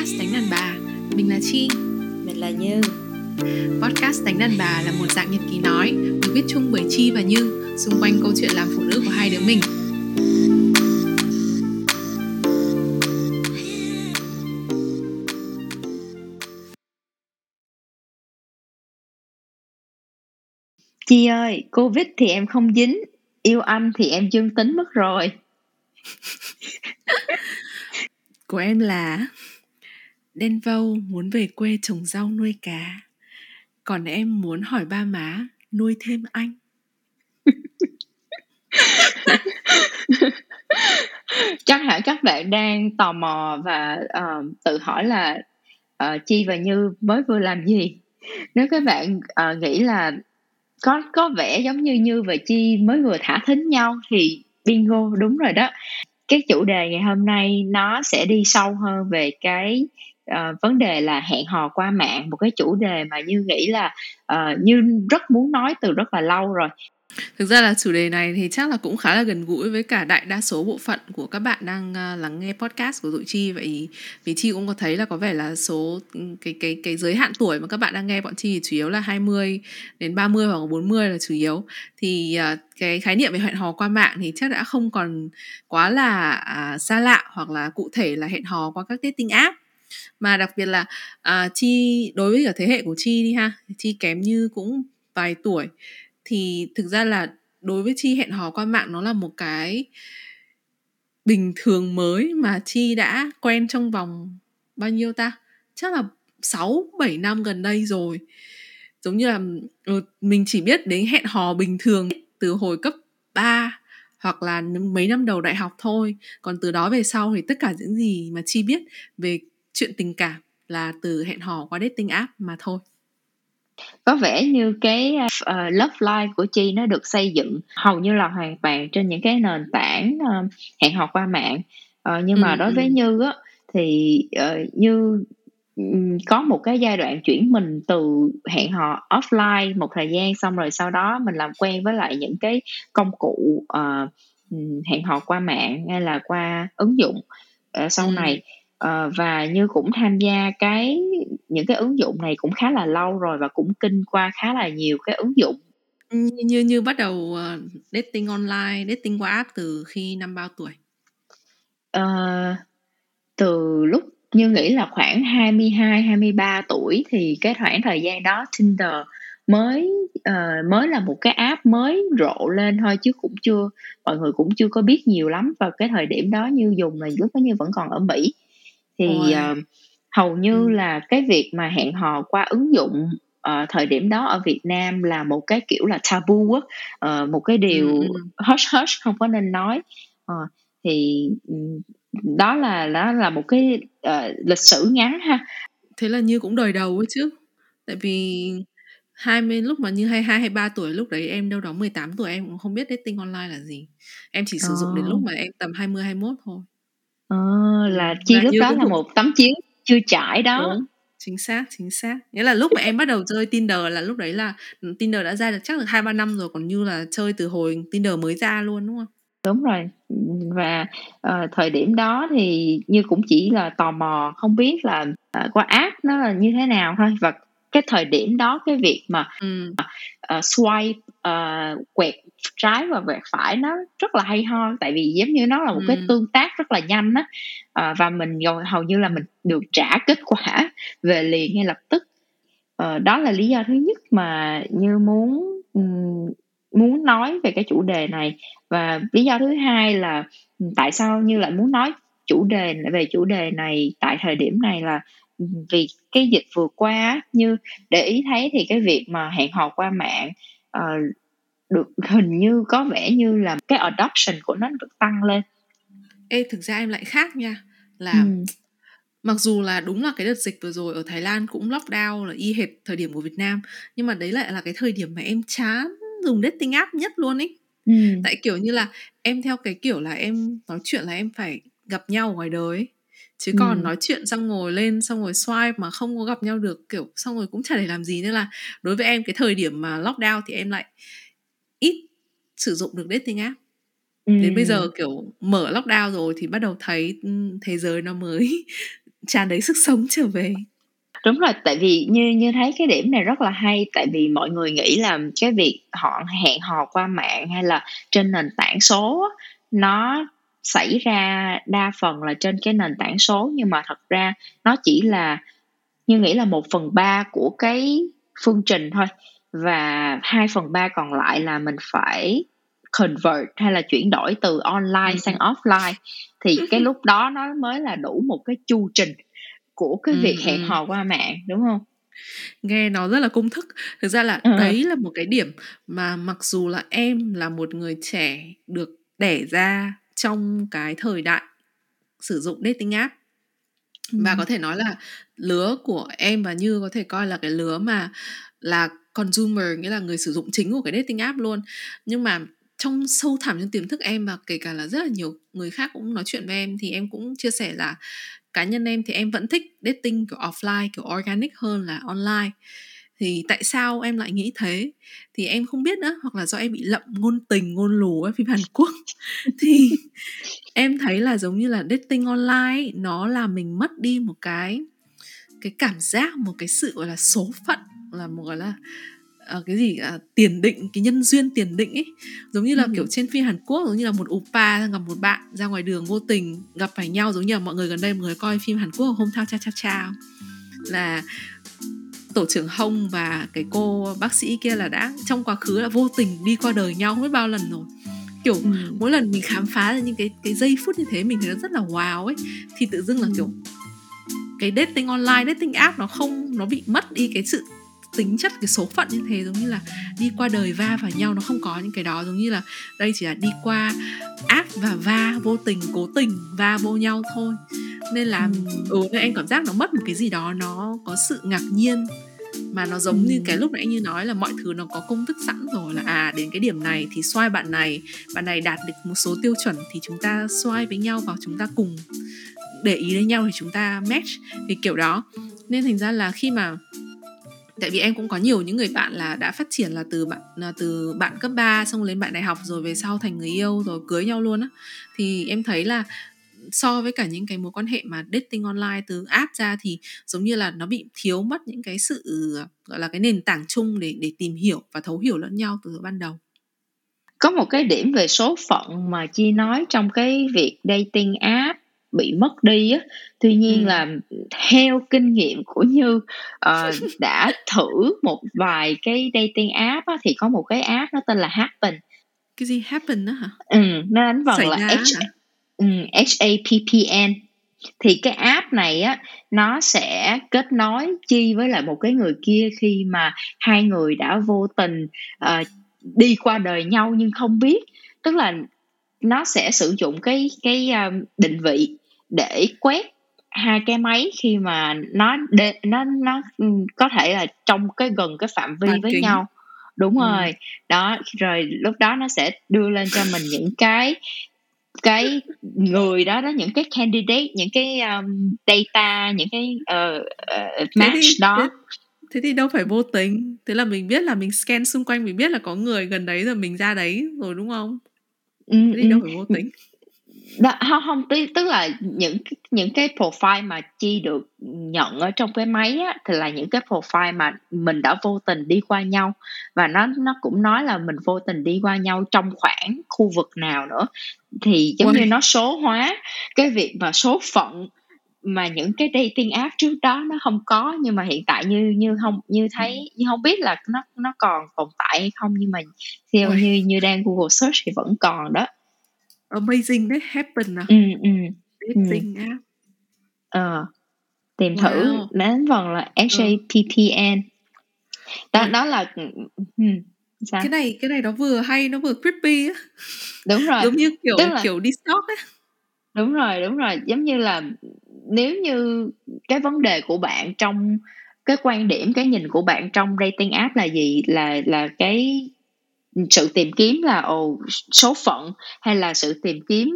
podcast Đánh Đàn Bà. Mình là Chi. Mình là Như. Podcast Đánh Đàn Bà là một dạng nhật ký nói được viết chung bởi Chi và Như xung quanh câu chuyện làm phụ nữ của hai đứa mình. Chi ơi, Covid thì em không dính Yêu anh thì em dương tính mất rồi. Của em là Đen vâu muốn về quê trồng rau nuôi cá. Còn em muốn hỏi ba má nuôi thêm anh. Chắc hẳn các bạn đang tò mò và uh, tự hỏi là uh, chi và như mới vừa làm gì? Nếu các bạn uh, nghĩ là có có vẻ giống như như và chi mới vừa thả thính nhau thì bingo đúng rồi đó. Cái chủ đề ngày hôm nay nó sẽ đi sâu hơn về cái uh, vấn đề là hẹn hò qua mạng một cái chủ đề mà như nghĩ là uh, như rất muốn nói từ rất là lâu rồi. Thực ra là chủ đề này thì chắc là cũng khá là gần gũi với cả đại đa số bộ phận của các bạn đang uh, lắng nghe podcast của tụi Chi. Vậy vì Chi cũng có thấy là có vẻ là số ừ, cái cái cái giới hạn tuổi mà các bạn đang nghe bọn Chi thì chủ yếu là 20 đến 30 hoặc 40 là chủ yếu. Thì uh, cái khái niệm về hẹn hò qua mạng thì chắc đã không còn quá là uh, xa lạ hoặc là cụ thể là hẹn hò qua các dating app mà đặc biệt là à, Chi đối với cả thế hệ của Chi đi ha Chi kém như cũng vài tuổi thì thực ra là đối với chi hẹn hò qua mạng nó là một cái bình thường mới mà chi đã quen trong vòng bao nhiêu ta? Chắc là 6 7 năm gần đây rồi. Giống như là ừ, mình chỉ biết đến hẹn hò bình thường từ hồi cấp 3 hoặc là mấy năm đầu đại học thôi. Còn từ đó về sau thì tất cả những gì mà chi biết về chuyện tình cảm là từ hẹn hò qua dating app mà thôi có vẻ như cái uh, love life của chi nó được xây dựng hầu như là hoàn toàn trên những cái nền tảng uh, hẹn hò qua mạng uh, nhưng mà ừ, đối với ừ. như á thì uh, như có một cái giai đoạn chuyển mình từ hẹn hò offline một thời gian xong rồi sau đó mình làm quen với lại những cái công cụ uh, hẹn hò qua mạng hay là qua ứng dụng uh, sau ừ. này uh, và như cũng tham gia cái những cái ứng dụng này cũng khá là lâu rồi và cũng kinh qua khá là nhiều cái ứng dụng. Như như, như bắt đầu uh, dating online dating qua app từ khi năm bao tuổi? Uh, từ lúc như nghĩ là khoảng 22 23 tuổi thì cái khoảng thời gian đó Tinder mới uh, mới là một cái app mới rộ lên thôi chứ cũng chưa mọi người cũng chưa có biết nhiều lắm. Vào cái thời điểm đó như dùng là lúc đó như vẫn còn ở Mỹ thì uh, hầu như ừ. là cái việc mà hẹn hò qua ứng dụng uh, thời điểm đó ở Việt Nam là một cái kiểu là tabu á uh, một cái điều ừ. hush hush không có nên nói. Uh, thì đó là đó là một cái uh, lịch sử ngắn ha. Thế là như cũng đời đầu ấy chứ. Tại vì hai mươi lúc mà như hai hai hay ba tuổi lúc đấy em đâu đó 18 tuổi em cũng không biết dating online là gì. Em chỉ sử dụng đến lúc mà em tầm 20 21 thôi à, là chi lúc đó là một tấm chiến chưa trải đó. Đúng. chính xác chính xác. Nghĩa là lúc mà em bắt đầu chơi Tinder là lúc đấy là ừ, Tinder đã ra được chắc được hai ba năm rồi còn như là chơi từ hồi Tinder mới ra luôn đúng không? Đúng rồi. Và uh, thời điểm đó thì như cũng chỉ là tò mò không biết là uh, qua app nó là như thế nào thôi. Và cái thời điểm đó cái việc mà ừ. uh, swipe uh, quẹt trái và quẹt phải nó rất là hay ho tại vì giống như nó là một ừ. cái tương tác rất là nhanh á uh, và mình hầu như là mình được trả kết quả về liền ngay lập tức uh, đó là lý do thứ nhất mà như muốn um, muốn nói về cái chủ đề này và lý do thứ hai là tại sao như lại muốn nói chủ đề về chủ đề này tại thời điểm này là vì cái dịch vừa qua như để ý thấy thì cái việc mà hẹn hò qua mạng uh, được hình như có vẻ như là cái adoption của nó được tăng lên Ê thực ra em lại khác nha là ừ. mặc dù là đúng là cái đợt dịch vừa rồi ở Thái Lan cũng lockdown là y hệt thời điểm của Việt Nam nhưng mà đấy lại là cái thời điểm mà em chán dùng dating app nhất luôn ấy ừ. tại kiểu như là em theo cái kiểu là em nói chuyện là em phải gặp nhau ngoài đời ấy chứ còn ừ. nói chuyện xong ngồi lên xong rồi swipe mà không có gặp nhau được kiểu xong rồi cũng chả để làm gì nên là đối với em cái thời điểm mà lockdown thì em lại ít sử dụng được dating app. Đến bây giờ kiểu mở lockdown rồi thì bắt đầu thấy thế giới nó mới tràn đầy sức sống trở về. Đúng rồi tại vì như như thấy cái điểm này rất là hay tại vì mọi người nghĩ là cái việc họ hẹn hò qua mạng hay là trên nền tảng số nó xảy ra đa phần là trên cái nền tảng số nhưng mà thật ra nó chỉ là như nghĩ là một phần ba của cái phương trình thôi. Và hai phần ba còn lại là mình phải convert hay là chuyển đổi từ online sang offline. Thì cái lúc đó nó mới là đủ một cái chu trình của cái việc hẹn hò qua mạng đúng không? Nghe nó rất là công thức. Thực ra là ừ. đấy là một cái điểm mà mặc dù là em là một người trẻ được đẻ ra trong cái thời đại sử dụng dating app. Và có thể nói là lứa của em và như có thể coi là cái lứa mà là consumer nghĩa là người sử dụng chính của cái dating app luôn. Nhưng mà trong sâu thẳm trong tiềm thức em và kể cả là rất là nhiều người khác cũng nói chuyện với em thì em cũng chia sẻ là cá nhân em thì em vẫn thích dating kiểu offline kiểu organic hơn là online thì tại sao em lại nghĩ thế? Thì em không biết nữa hoặc là do em bị lậm ngôn tình ngôn lù ở phim Hàn Quốc. Thì em thấy là giống như là dating online nó làm mình mất đi một cái cái cảm giác một cái sự gọi là số phận là một gọi là uh, cái gì uh, tiền định cái nhân duyên tiền định ấy. Giống như là ừ. kiểu trên phim Hàn Quốc giống như là một oppa gặp một bạn ra ngoài đường vô tình gặp phải nhau giống như là mọi người gần đây mọi người coi phim Hàn Quốc hôm thao cha cha cha là tổ trưởng Hông và cái cô bác sĩ kia là đã trong quá khứ là vô tình đi qua đời nhau không biết bao lần rồi kiểu ừ. mỗi lần mình khám phá ra những cái cái giây phút như thế mình thấy nó rất là wow ấy thì tự dưng là ừ. kiểu cái dating online dating app nó không nó bị mất đi cái sự tính chất cái số phận như thế giống như là đi qua đời va vào nhau nó không có những cái đó. Giống như là đây chỉ là đi qua ác và va vô tình cố tình va vô nhau thôi. Nên là ừ, nên em cảm giác nó mất một cái gì đó nó có sự ngạc nhiên. Mà nó giống như cái lúc nãy như nói là mọi thứ nó có công thức sẵn rồi là à đến cái điểm này thì xoay bạn này bạn này đạt được một số tiêu chuẩn thì chúng ta xoay với nhau và chúng ta cùng để ý đến nhau thì chúng ta match thì kiểu đó. Nên thành ra là khi mà tại vì em cũng có nhiều những người bạn là đã phát triển là từ bạn là từ bạn cấp 3 xong lên bạn đại học rồi về sau thành người yêu rồi cưới nhau luôn á. Thì em thấy là so với cả những cái mối quan hệ mà dating online từ app ra thì giống như là nó bị thiếu mất những cái sự, gọi là, cái nền tảng chung để để tìm hiểu và thấu hiểu lẫn nhau từ ban đầu. Có một cái điểm về số phận mà chi nói trong cái việc dating app bị mất đi á. Tuy nhiên ừ. là theo kinh nghiệm của như uh, đã thử một vài cái dating app á, thì có một cái app nó tên là Happen. Cái gì? Happen đó hả? Ừ nó đánh vần là H ừ, H A P P N. Thì cái app này á nó sẽ kết nối chi với lại một cái người kia khi mà hai người đã vô tình uh, đi qua đời nhau nhưng không biết. Tức là nó sẽ sử dụng cái cái um, định vị để quét hai cái máy khi mà nó đe, nó nó có thể là trong cái gần cái phạm vi với kính. nhau đúng ừ. rồi đó rồi lúc đó nó sẽ đưa lên cho mình những cái cái người đó đó những cái candidate những cái um, data những cái uh, uh, match thế thì, đó thế, thế thì đâu phải vô tình thế là mình biết là mình scan xung quanh mình biết là có người gần đấy rồi mình ra đấy rồi đúng không ừ, thế thì ừ. đâu phải vô tình đó, không không tức, tức là những những cái profile mà chi được nhận ở trong cái máy á, thì là những cái profile mà mình đã vô tình đi qua nhau. Và nó nó cũng nói là mình vô tình đi qua nhau trong khoảng khu vực nào nữa. Thì giống như nó số hóa cái việc mà số phận mà những cái dating app trước đó nó không có nhưng mà hiện tại như như không như thấy như không biết là nó nó còn tồn tại hay không nhưng mà theo như như đang Google search thì vẫn còn đó amazing đấy happen à? Ừ ừ. Dating ừ. app ờ tìm wow. thử đánh vần là HAPPN đó đó là ừ. Sao? cái này cái này nó vừa hay nó vừa creepy á. Đúng rồi. Giống như kiểu là, kiểu đi stalk á. Đúng rồi đúng rồi. Giống như là nếu như cái vấn đề của bạn trong cái quan điểm cái nhìn của bạn trong dating app là gì? Là là cái sự tìm kiếm là ồ số phận hay là sự tìm kiếm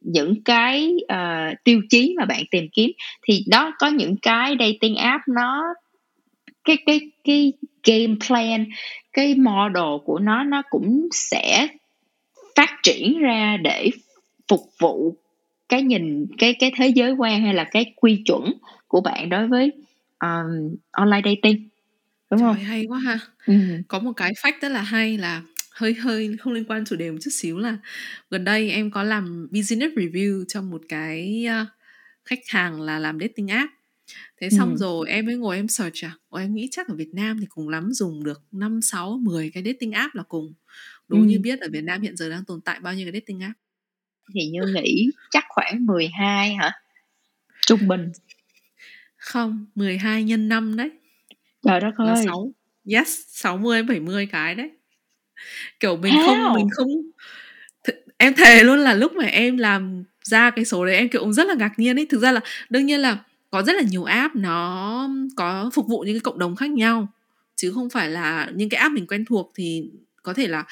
những cái uh, tiêu chí mà bạn tìm kiếm thì đó có những cái dating app nó cái cái cái game plan cái model của nó nó cũng sẽ phát triển ra để phục vụ cái nhìn cái cái thế giới quan hay là cái quy chuẩn của bạn đối với um, online dating. Đúng Trời không hay quá ha. Ừ. có một cái fact rất là hay là hơi hơi không liên quan chủ đề một chút xíu là gần đây em có làm business review cho một cái khách hàng là làm dating app. Thế xong ừ. rồi em mới ngồi em search à Ồ, em nghĩ chắc ở Việt Nam thì cùng lắm dùng được 5, 6, 10 cái dating app là cùng. Đố ừ. như biết ở Việt Nam hiện giờ đang tồn tại bao nhiêu cái dating app? Thì như nghĩ chắc khoảng 12 hả? Trung bình. Không 12 nhân 5 đấy. Trời đất ơi. là 6 yes 60 70 cái đấy kiểu mình How? không mình không th- em thề luôn là lúc mà em làm ra cái số đấy em kiểu rất là ngạc nhiên ấy thực ra là đương nhiên là có rất là nhiều app nó có phục vụ những cái cộng đồng khác nhau chứ không phải là những cái app mình quen thuộc thì có thể là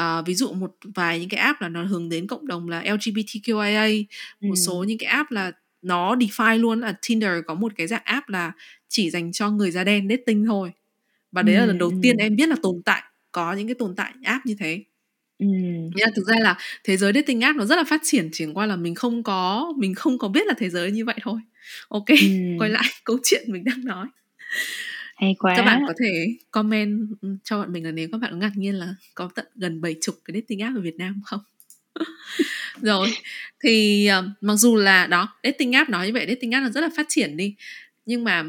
uh, ví dụ một vài những cái app là nó hướng đến cộng đồng là LGBTQIA ừ. một số những cái app là nó define luôn là Tinder có một cái dạng app là chỉ dành cho người da đen dating thôi và đấy ừ. là lần đầu tiên em biết là tồn tại có những cái tồn tại app như thế Ừ. Nhưng thực ra là thế giới dating app nó rất là phát triển chỉ qua là mình không có mình không có biết là thế giới như vậy thôi. Ok, ừ. quay lại câu chuyện mình đang nói. Hay quá. Các bạn có thể comment cho bọn mình là nếu các bạn ngạc nhiên là có tận gần bảy chục cái dating app ở Việt Nam không? rồi thì uh, mặc dù là đó dating app nói như vậy dating app nó rất là phát triển đi nhưng mà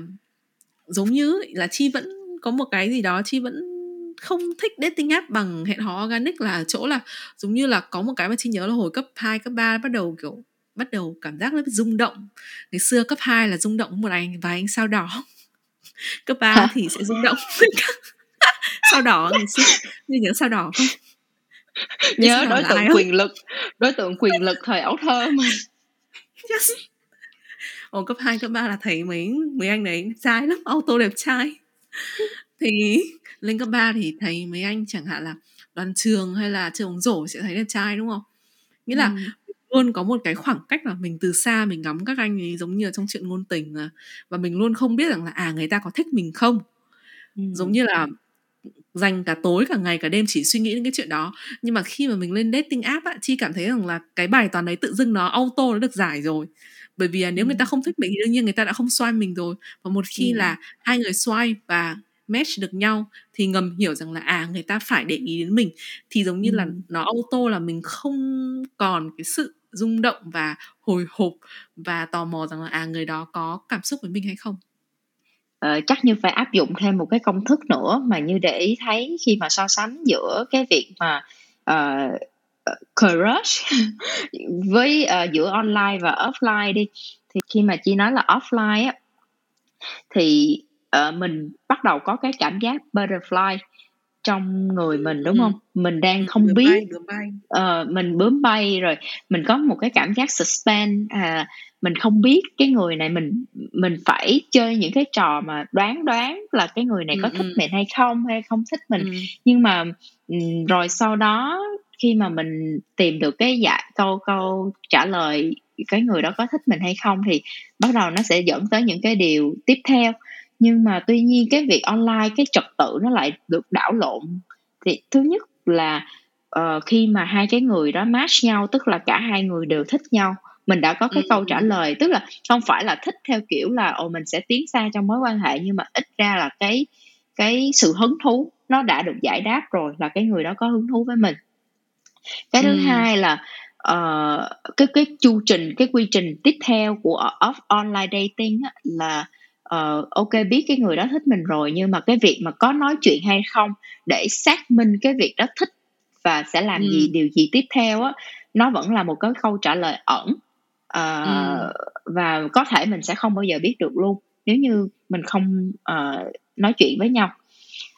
giống như là chi vẫn có một cái gì đó chi vẫn không thích dating app bằng hẹn hò organic là chỗ là giống như là có một cái mà chị nhớ là hồi cấp 2, cấp 3 bắt đầu kiểu bắt đầu cảm giác nó rung động. Ngày xưa cấp 2 là rung động một anh và anh sao đỏ. Cấp 3 thì sẽ rung động. Sao đỏ ngày xưa. Như nhớ sao đỏ không? Nhớ đối tượng quyền lực đối tượng quyền lực thời ấu thơ mà. Yes. Ồ cấp 2, cấp 3 là thấy mấy mấy anh đấy trai lắm, auto đẹp trai. Thì lên cấp 3 thì thấy mấy anh chẳng hạn là đoàn trường hay là trường bóng rổ sẽ thấy đẹp trai đúng không nghĩa là ừ. luôn có một cái khoảng cách là mình từ xa mình ngắm các anh ấy giống như là trong chuyện ngôn tình và mình luôn không biết rằng là à người ta có thích mình không ừ. giống như là dành cả tối cả ngày cả đêm chỉ suy nghĩ đến cái chuyện đó nhưng mà khi mà mình lên dating app á chi cảm thấy rằng là cái bài toán đấy tự dưng nó auto nó được giải rồi bởi vì là nếu ừ. người ta không thích mình thì đương nhiên người ta đã không swipe mình rồi và một khi ừ. là hai người swipe và match được nhau thì ngầm hiểu rằng là à người ta phải để ý đến mình. Thì giống như là nó auto là mình không còn cái sự rung động và hồi hộp và tò mò rằng là à người đó có cảm xúc với mình hay không. Ờ, chắc như phải áp dụng thêm một cái công thức nữa mà như để ý thấy khi mà so sánh giữa cái việc mà uh, crush với uh, giữa online và offline đi. Thì khi mà chị nói là offline á thì uh, mình bắt đầu có cái cảm giác butterfly trong người mình đúng ừ. không mình đang không bướm biết bay, bướm bay. Uh, mình bướm bay rồi mình có một cái cảm giác suspense à mình không biết cái người này mình mình phải chơi những cái trò mà đoán đoán là cái người này có ừ, thích ừ. mình hay không hay không thích mình ừ. nhưng mà rồi sau đó khi mà mình tìm được cái dạ câu câu trả lời cái người đó có thích mình hay không thì bắt đầu nó sẽ dẫn tới những cái điều tiếp theo nhưng mà tuy nhiên cái việc online cái trật tự nó lại được đảo lộn thì thứ nhất là uh, khi mà hai cái người đó match nhau tức là cả hai người đều thích nhau mình đã có cái ừ. câu trả lời tức là không phải là thích theo kiểu là ồ mình sẽ tiến xa trong mối quan hệ nhưng mà ít ra là cái cái sự hứng thú nó đã được giải đáp rồi là cái người đó có hứng thú với mình cái thứ ừ. hai là uh, cái cái chu trình cái quy trình tiếp theo của off online dating á, là uh, ok biết cái người đó thích mình rồi nhưng mà cái việc mà có nói chuyện hay không để xác minh cái việc đó thích và sẽ làm ừ. gì điều gì tiếp theo á nó vẫn là một cái câu trả lời ẩn uh, ừ. và có thể mình sẽ không bao giờ biết được luôn nếu như mình không uh, nói chuyện với nhau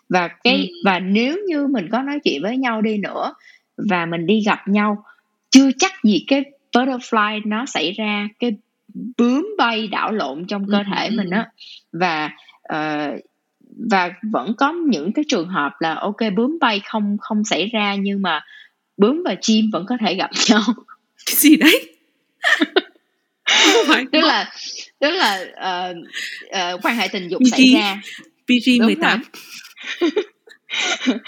và cái ừ. và nếu như mình có nói chuyện với nhau đi nữa và mình đi gặp nhau chưa chắc gì cái butterfly nó xảy ra cái bướm bay đảo lộn trong cơ thể mình á. và uh, và vẫn có những cái trường hợp là ok bướm bay không không xảy ra nhưng mà bướm và chim vẫn có thể gặp nhau. Cái gì đấy? Tức là tức là uh, uh, quan hệ tình dục PG, xảy ra. PG 18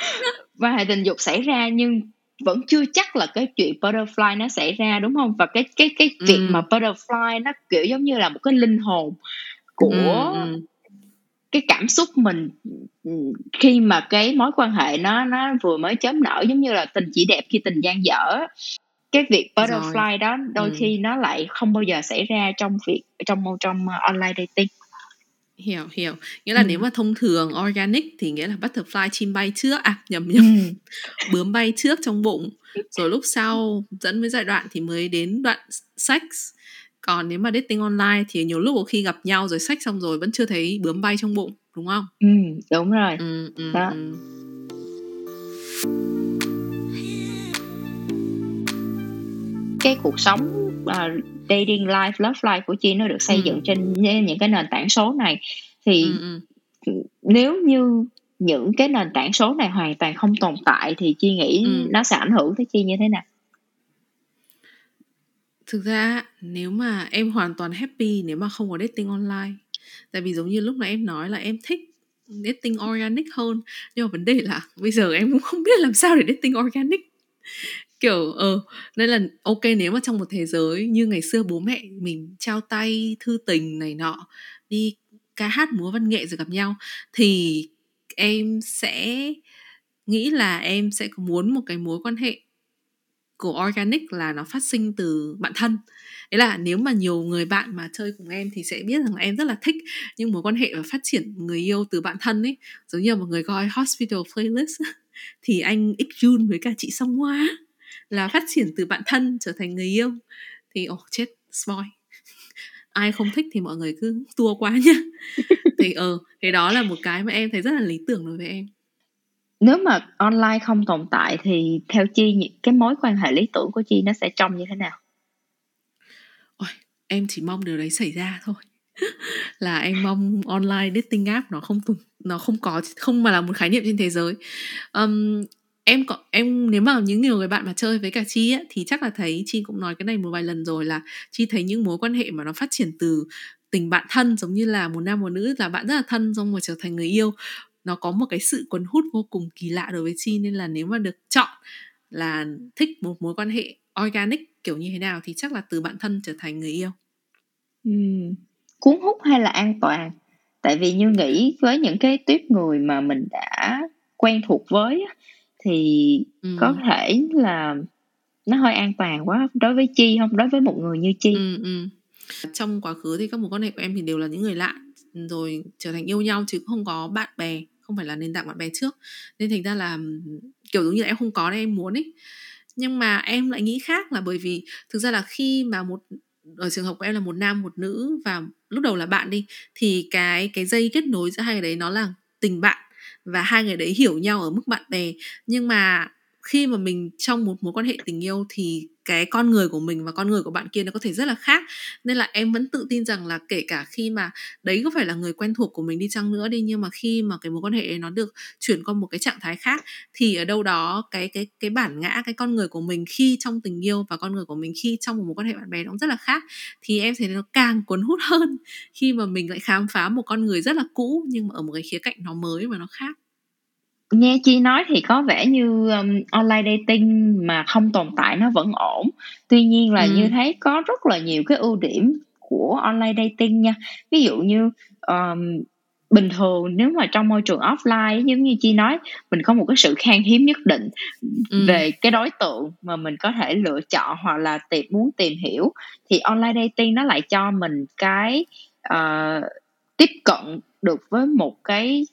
quan hệ tình dục xảy ra nhưng vẫn chưa chắc là cái chuyện butterfly nó xảy ra đúng không và cái cái cái việc ừ. mà butterfly nó kiểu giống như là một cái linh hồn của ừ, ừ. cái cảm xúc mình ừ, khi mà cái mối quan hệ nó nó vừa mới chớm nở giống như là tình chỉ đẹp khi tình gian dở cái việc butterfly Rồi. đó đôi ừ. khi nó lại không bao giờ xảy ra trong việc trong trong online dating hiểu hiểu. Nghĩa là ừ. nếu mà thông thường organic thì nghĩa là butterfly chim bay trước. À nhầm nhầm. Ừ. bướm bay trước trong bụng. Rồi lúc sau dẫn với giai đoạn thì mới đến đoạn sex. Còn nếu mà dating online thì nhiều lúc có khi gặp nhau rồi sex xong rồi vẫn chưa thấy bướm bay trong bụng đúng không? Ừ đúng rồi. Ừ, ừ, đó. ừ. cái cuộc sống uh, dating life love life của chi nó được xây ừ. dựng trên những cái nền tảng số này thì ừ, ừ. nếu như những cái nền tảng số này hoàn toàn không tồn tại thì chi nghĩ ừ. nó sẽ ảnh hưởng tới chi như thế nào thực ra nếu mà em hoàn toàn happy nếu mà không có dating online tại vì giống như lúc nãy em nói là em thích dating organic hơn nhưng mà vấn đề là bây giờ em cũng không biết làm sao để dating organic kiểu ờ nên là, ok, nếu mà trong một thế giới như ngày xưa bố mẹ mình trao tay thư tình này nọ, đi ca hát múa văn nghệ rồi gặp nhau, thì em sẽ nghĩ là em sẽ muốn một cái mối quan hệ của organic là nó phát sinh từ bạn thân. Đấy là nếu mà nhiều người bạn mà chơi cùng em thì sẽ biết rằng là em rất là thích những mối quan hệ và phát triển người yêu từ bạn thân ấy. Giống như một người coi hospital playlist thì anh X Jun với cả chị Song Hoa là phát triển từ bạn thân trở thành người yêu. Thì ồ oh, chết spoil. Ai không thích thì mọi người cứ tua qua nhá. Thì ờ thì đó là một cái mà em thấy rất là lý tưởng đối với em. Nếu mà online không tồn tại thì theo chi cái mối quan hệ lý tưởng của chi nó sẽ trông như thế nào? Ôi, em chỉ mong điều đấy xảy ra thôi. Là em mong online dating app nó không nó không có không mà là một khái niệm trên thế giới. Um, em có, em nếu mà những nhiều người bạn mà chơi với cả chi á, thì chắc là thấy chi cũng nói cái này một vài lần rồi là chi thấy những mối quan hệ mà nó phát triển từ tình bạn thân giống như là một nam một nữ, là bạn rất là thân xong rồi trở thành người yêu nó có một cái sự cuốn hút vô cùng kỳ lạ đối với chi nên là nếu mà được chọn là thích một mối quan hệ organic kiểu như thế nào thì chắc là từ bạn thân trở thành người yêu ừ. cuốn hút hay là an toàn tại vì như nghĩ với những cái tuyếp người mà mình đã quen thuộc với thì ừ. có thể là nó hơi an toàn quá. Đối với chi không? Đối với một người như chi. Ừ, ừ. trong quá khứ thì các mối quan hệ của em thì đều là những người lạ rồi trở thành yêu nhau chứ không có bạn bè không phải là nền tảng bạn bè trước. Nên thành ra là kiểu giống như là em không có nên em muốn ấy. Nhưng mà em lại nghĩ khác là bởi vì thực ra là khi mà một ở trường hợp của em là một nam một nữ và lúc đầu là bạn đi thì cái cái dây kết nối giữa hai người đấy nó là tình bạn và hai người đấy hiểu nhau ở mức bạn bè. Nhưng mà khi mà mình trong một mối quan hệ tình yêu thì cái con người của mình và con người của bạn kia nó có thể rất là khác. Nên là em vẫn tự tin rằng là kể cả khi mà đấy có phải là người quen thuộc của mình đi chăng nữa đi, nhưng mà khi mà cái mối quan hệ ấy nó được chuyển qua một cái trạng thái khác, thì ở đâu đó cái cái cái bản ngã, cái con người của mình khi trong tình yêu và con người của mình khi trong một mối quan hệ bạn bè nó cũng rất là khác. Thì em thấy nó càng cuốn hút hơn khi mà mình lại khám phá một con người rất là cũ nhưng mà ở một cái khía cạnh nó mới và nó khác nghe chi nói thì có vẻ như um, online dating mà không tồn tại nó vẫn ổn tuy nhiên là ừ. như thấy có rất là nhiều cái ưu điểm của online dating nha ví dụ như um, bình thường nếu mà trong môi trường offline giống như chi nói mình có một cái sự khan hiếm nhất định ừ. về cái đối tượng mà mình có thể lựa chọn hoặc là tìm muốn tìm hiểu thì online dating nó lại cho mình cái uh, tiếp cận được với một cái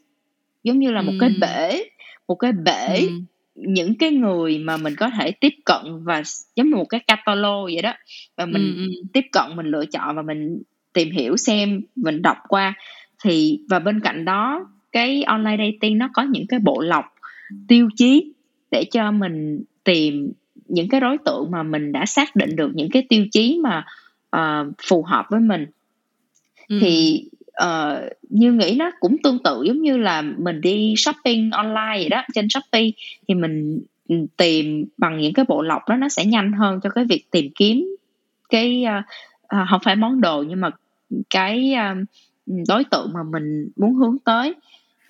giống như là một ừ. cái bể một cái bể ừ. những cái người mà mình có thể tiếp cận và giống như một cái catalog vậy đó và mình ừ. tiếp cận mình lựa chọn và mình tìm hiểu xem mình đọc qua thì và bên cạnh đó cái online dating nó có những cái bộ lọc tiêu chí để cho mình tìm những cái đối tượng mà mình đã xác định được những cái tiêu chí mà uh, phù hợp với mình ừ. thì uh, như nghĩ nó cũng tương tự giống như là mình đi shopping online vậy đó trên shopee thì mình ừ, tìm bằng những cái bộ lọc đó nó sẽ nhanh hơn cho cái việc tìm kiếm cái uh, uh, không phải món đồ nhưng mà cái uh, đối tượng mà mình muốn hướng tới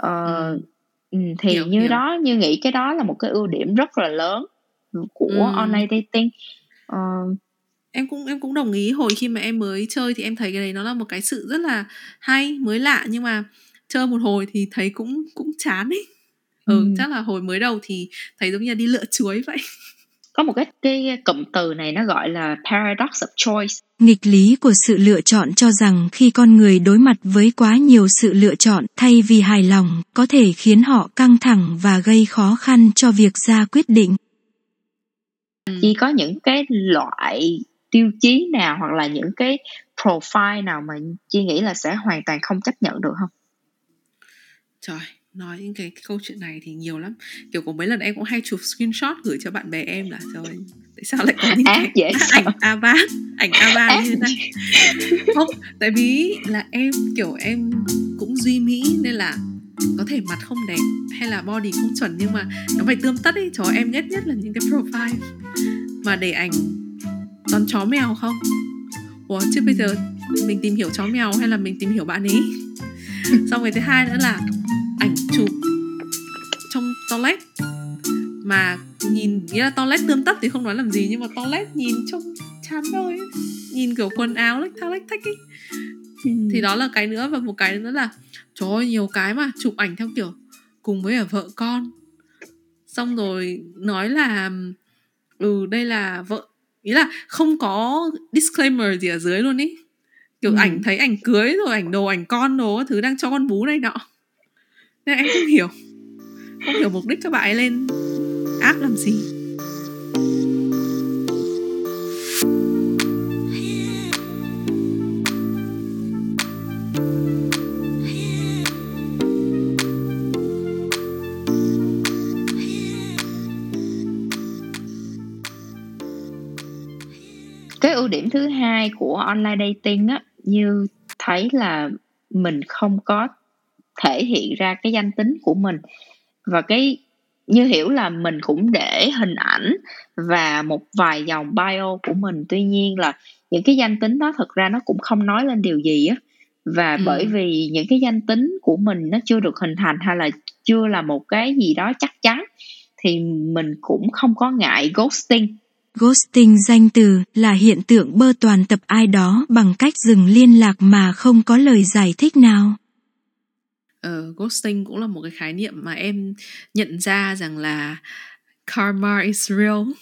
uh, ừ. thì hiểu, như hiểu. đó như nghĩ cái đó là một cái ưu điểm rất là lớn của ừ. online dating uh, em cũng em cũng đồng ý. Hồi khi mà em mới chơi thì em thấy cái đấy nó là một cái sự rất là hay mới lạ. Nhưng mà chơi một hồi thì thấy cũng cũng chán ấy. Ừ, ừ. chắc là hồi mới đầu thì thấy giống như đi lựa chuối vậy. Có một cái cái cụm từ này nó gọi là paradox of choice. Nghịch lý của sự lựa chọn cho rằng khi con người đối mặt với quá nhiều sự lựa chọn thay vì hài lòng có thể khiến họ căng thẳng và gây khó khăn cho việc ra quyết định. Chỉ có những cái loại tiêu chí nào hoặc là những cái profile nào mà chị nghĩ là sẽ hoàn toàn không chấp nhận được không? Trời nói những cái, cái câu chuyện này thì nhiều lắm. Kiểu có mấy lần em cũng hay chụp screenshot gửi cho bạn bè em là trời tại sao lại có những cái dễ ảnh a ba ảnh a ba như thế này? không tại vì là em kiểu em cũng duy mỹ nên là có thể mặt không đẹp hay là body không chuẩn nhưng mà nó phải tươm tất ấy. Cho em ghét nhất là những cái profile mà để ảnh toàn chó mèo không? Ủa chứ bây giờ mình tìm hiểu chó mèo hay là mình tìm hiểu bạn ấy? Xong cái thứ hai nữa là ảnh chụp trong toilet. Mà nhìn nghĩa là toilet tươm tất thì không nói làm gì nhưng mà toilet nhìn trông chán thôi. Nhìn kiểu quần áo lách thác lách thách ấy. Ừ. thì đó là cái nữa và một cái nữa là trời ơi nhiều cái mà chụp ảnh theo kiểu cùng với ở vợ con. Xong rồi nói là ừ đây là vợ ý là không có disclaimer gì ở dưới luôn ý. Kiểu ừ. ảnh thấy ảnh cưới rồi ảnh đồ ảnh con đồ thứ đang cho con bú này nọ. Nên em không hiểu. Không hiểu mục đích các bạn ấy lên app làm gì cái ưu điểm thứ hai của online dating á như thấy là mình không có thể hiện ra cái danh tính của mình. Và cái như hiểu là mình cũng để hình ảnh và một vài dòng bio của mình. Tuy nhiên là những cái danh tính đó thực ra nó cũng không nói lên điều gì á. Và ừ. bởi vì những cái danh tính của mình nó chưa được hình thành hay là chưa là một cái gì đó chắc chắn thì mình cũng không có ngại ghosting Ghosting danh từ là hiện tượng bơ toàn tập ai đó bằng cách dừng liên lạc mà không có lời giải thích nào. Uh, ghosting cũng là một cái khái niệm mà em nhận ra rằng là karma is real.